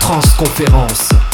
Transconférence.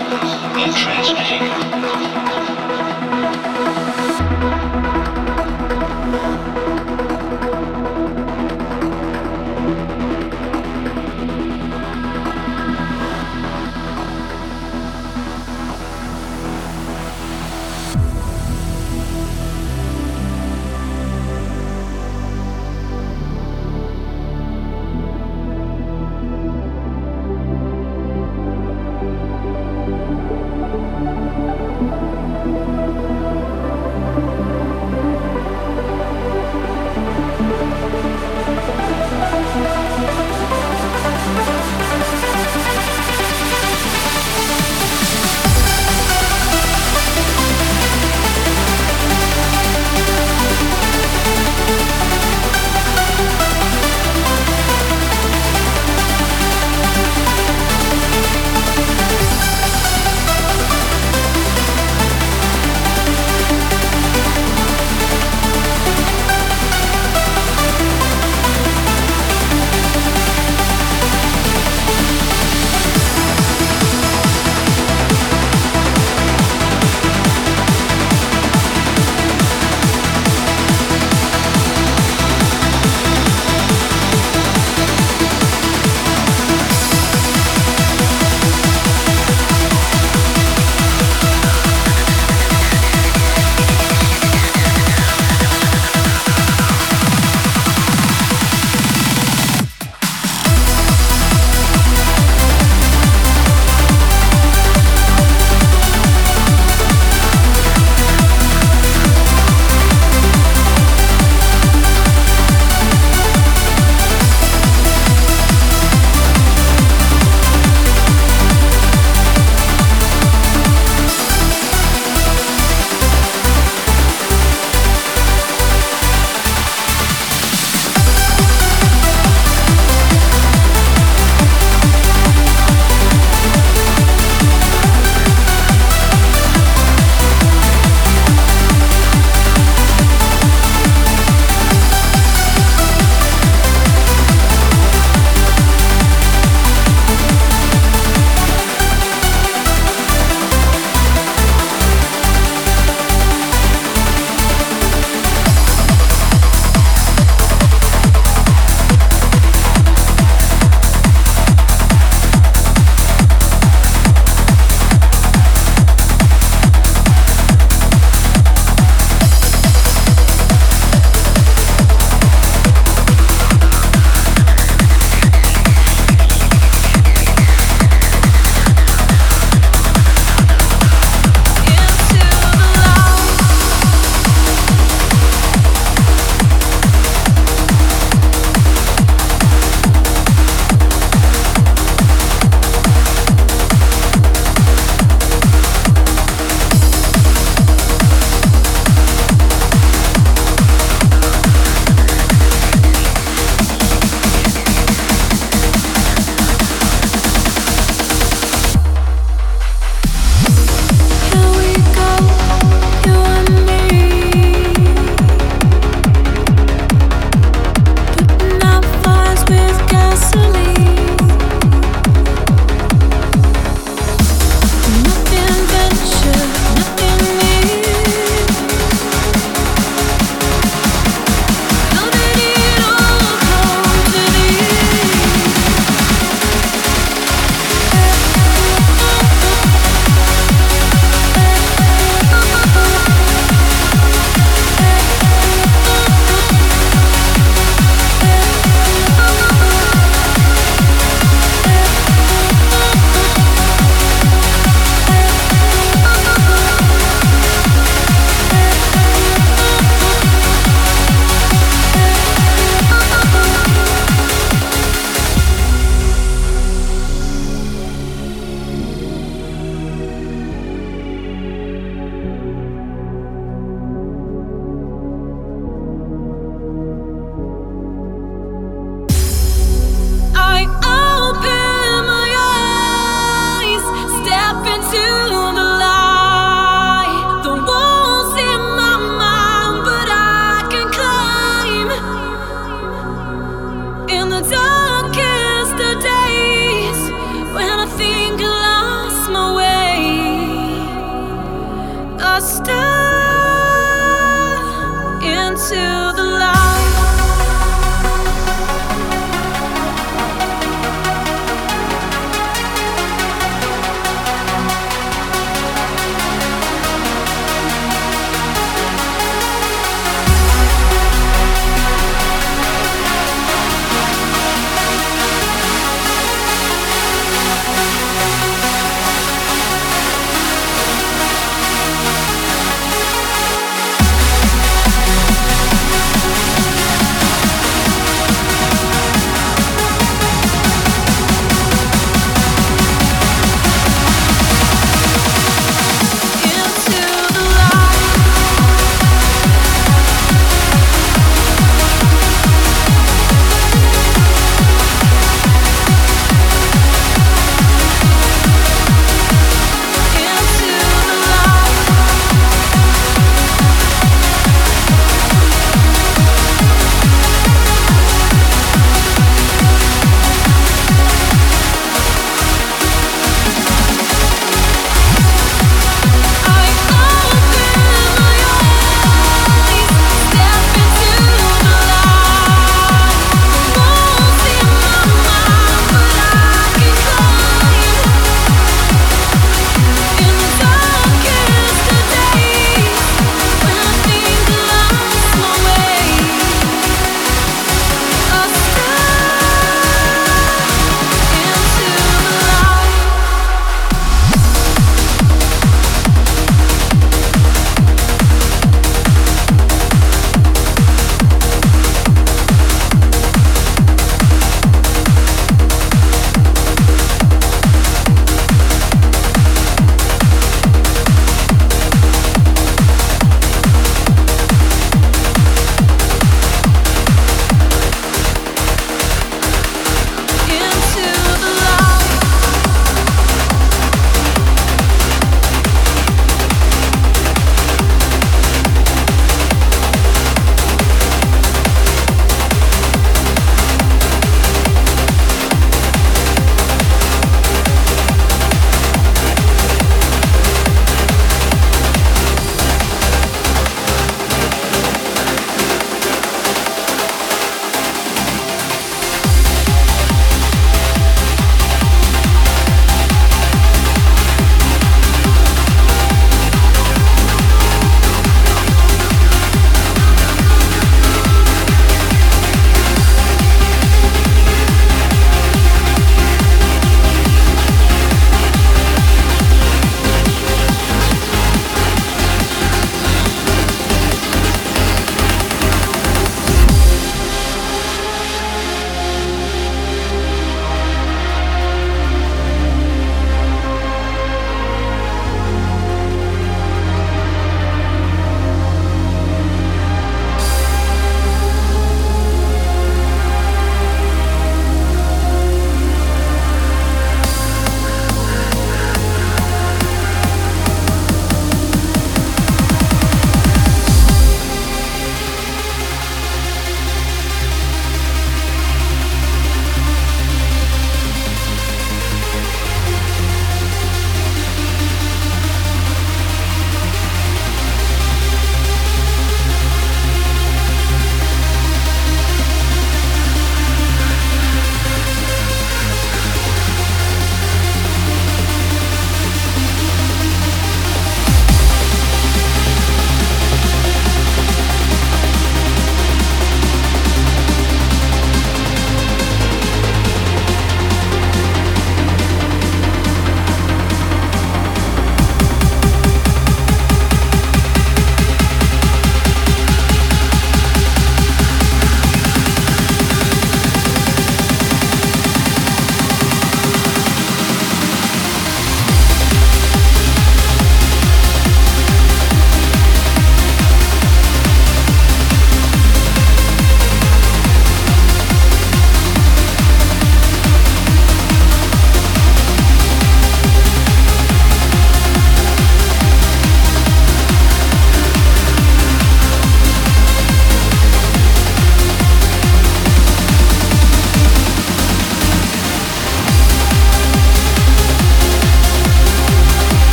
of transmitting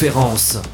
Transconférence.